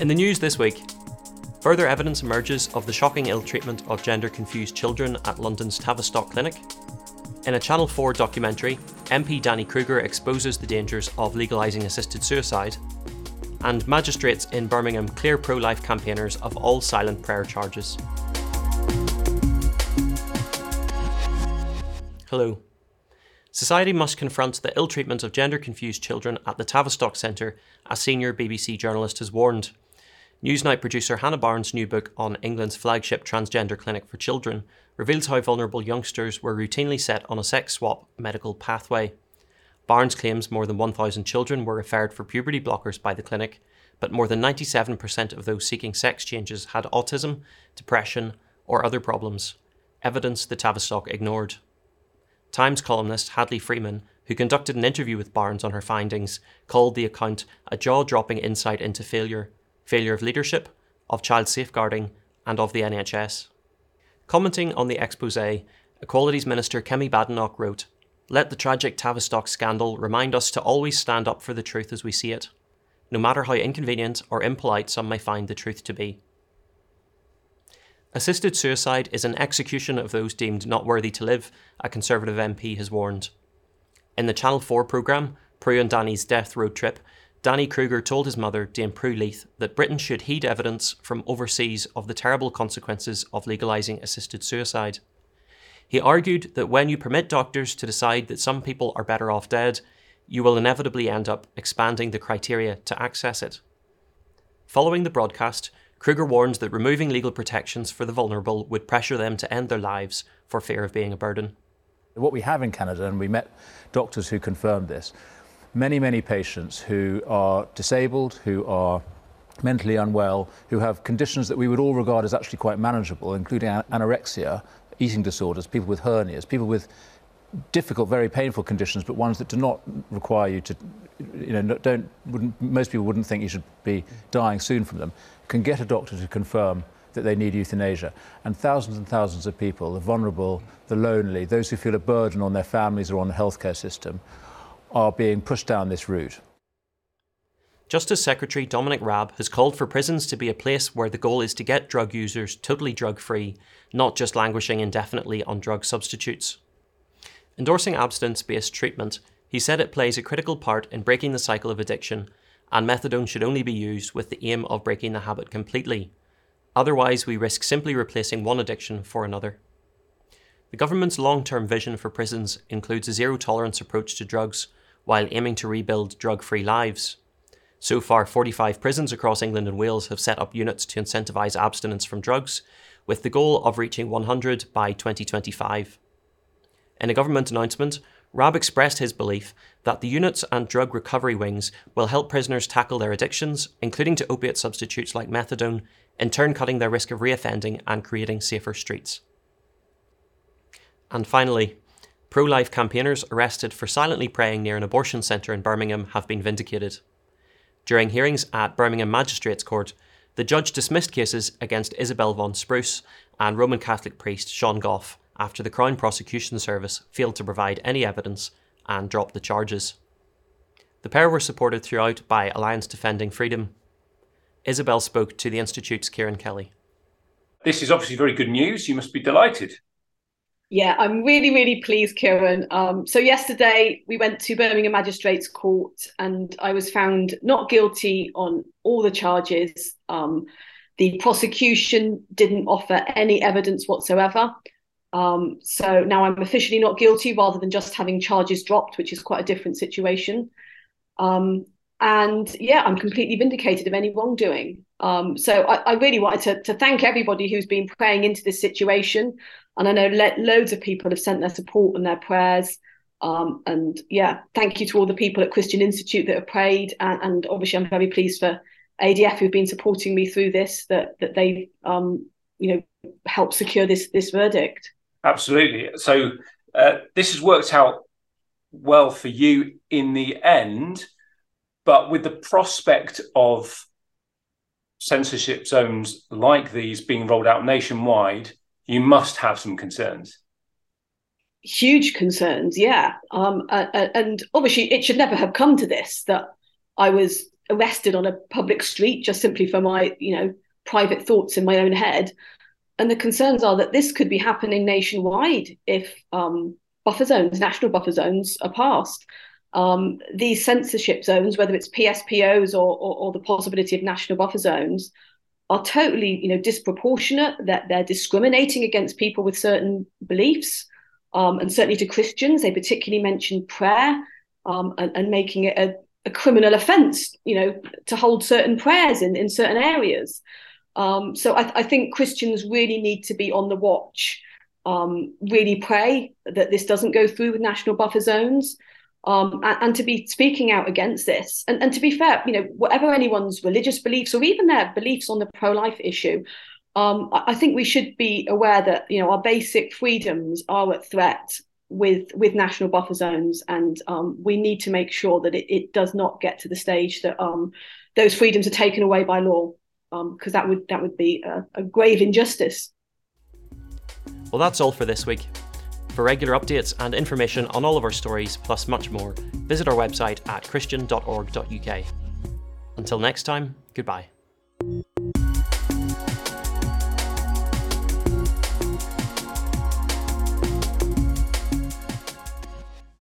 In the news this week, further evidence emerges of the shocking ill treatment of gender confused children at London's Tavistock Clinic. In a Channel 4 documentary, MP Danny Kruger exposes the dangers of legalising assisted suicide, and magistrates in Birmingham clear pro life campaigners of all silent prayer charges. Hello. Society must confront the ill treatment of gender confused children at the Tavistock Centre, a senior BBC journalist has warned. Newsnight producer Hannah Barnes' new book on England's flagship transgender clinic for children reveals how vulnerable youngsters were routinely set on a sex swap medical pathway. Barnes claims more than 1,000 children were referred for puberty blockers by the clinic, but more than 97% of those seeking sex changes had autism, depression, or other problems, evidence the Tavistock ignored. Times columnist Hadley Freeman, who conducted an interview with Barnes on her findings, called the account a jaw dropping insight into failure failure of leadership, of child safeguarding, and of the NHS. Commenting on the expose, Equalities Minister Kemi Badenoch wrote Let the tragic Tavistock scandal remind us to always stand up for the truth as we see it, no matter how inconvenient or impolite some may find the truth to be. Assisted suicide is an execution of those deemed not worthy to live, a Conservative MP has warned. In the Channel 4 programme, Prue and Danny's Death Road Trip, Danny Kruger told his mother, Dame Prue Leith, that Britain should heed evidence from overseas of the terrible consequences of legalising assisted suicide. He argued that when you permit doctors to decide that some people are better off dead, you will inevitably end up expanding the criteria to access it. Following the broadcast, Kruger warned that removing legal protections for the vulnerable would pressure them to end their lives for fear of being a burden. What we have in Canada, and we met doctors who confirmed this, many, many patients who are disabled, who are mentally unwell, who have conditions that we would all regard as actually quite manageable, including anorexia, eating disorders, people with hernias, people with difficult, very painful conditions, but ones that do not require you to, you know, don't, wouldn't, most people wouldn't think you should be dying soon from them, can get a doctor to confirm that they need euthanasia. And thousands and thousands of people, the vulnerable, the lonely, those who feel a burden on their families or on the healthcare system, are being pushed down this route. Justice Secretary Dominic Raab has called for prisons to be a place where the goal is to get drug users totally drug free, not just languishing indefinitely on drug substitutes. Endorsing abstinence based treatment, he said it plays a critical part in breaking the cycle of addiction, and methadone should only be used with the aim of breaking the habit completely. Otherwise, we risk simply replacing one addiction for another. The government's long term vision for prisons includes a zero tolerance approach to drugs while aiming to rebuild drug free lives. So far, 45 prisons across England and Wales have set up units to incentivise abstinence from drugs, with the goal of reaching 100 by 2025. In a government announcement, Raab expressed his belief that the units and drug recovery wings will help prisoners tackle their addictions, including to opiate substitutes like methadone, in turn cutting their risk of reoffending and creating safer streets. And finally, pro life campaigners arrested for silently praying near an abortion centre in Birmingham have been vindicated. During hearings at Birmingham Magistrates Court, the judge dismissed cases against Isabel Vaughan-Spruce and Roman Catholic priest Sean Gough after the Crown Prosecution Service failed to provide any evidence and dropped the charges. The pair were supported throughout by Alliance Defending Freedom. Isabel spoke to the Institute's Kieran Kelly. This is obviously very good news. You must be delighted. Yeah, I'm really, really pleased, Kieran. Um, so yesterday we went to Birmingham Magistrates Court, and I was found not guilty on all the charges. Um, the prosecution didn't offer any evidence whatsoever. Um, so now I'm officially not guilty rather than just having charges dropped, which is quite a different situation. Um, and yeah, I'm completely vindicated of any wrongdoing. Um, so I, I, really wanted to, to, thank everybody who's been praying into this situation. And I know le- loads of people have sent their support and their prayers. Um, and yeah, thank you to all the people at Christian Institute that have prayed. And, and, obviously, I'm very pleased for ADF who've been supporting me through this, that that they, um, you know, helped secure this this verdict. Absolutely. So uh, this has worked out well for you in the end, but with the prospect of censorship zones like these being rolled out nationwide, you must have some concerns. Huge concerns, yeah. Um, and obviously, it should never have come to this that I was arrested on a public street just simply for my, you know, private thoughts in my own head. And the concerns are that this could be happening nationwide if um, buffer zones, national buffer zones, are passed. Um, these censorship zones, whether it's PSPOs or, or, or, the possibility of national buffer zones, are totally, you know, disproportionate. That they're discriminating against people with certain beliefs, um, and certainly to Christians. They particularly mention prayer um, and, and, making it a, a, criminal offence, you know, to hold certain prayers in in certain areas. Um, so I, I, think Christians really need to be on the watch. Um, really pray that this doesn't go through with national buffer zones um, and, and, to be speaking out against this. And, and to be fair, you know, whatever anyone's religious beliefs or even their beliefs on the pro-life issue, um, I, I think we should be aware that you know our basic freedoms are at threat with with national buffer zones, and um, we need to make sure that it, it, does not get to the stage that um, those freedoms are taken away by law, because um, that would that would be a, a grave injustice. Well, that's all for this week. For regular updates and information on all of our stories, plus much more, visit our website at christian.org.uk. Until next time, goodbye.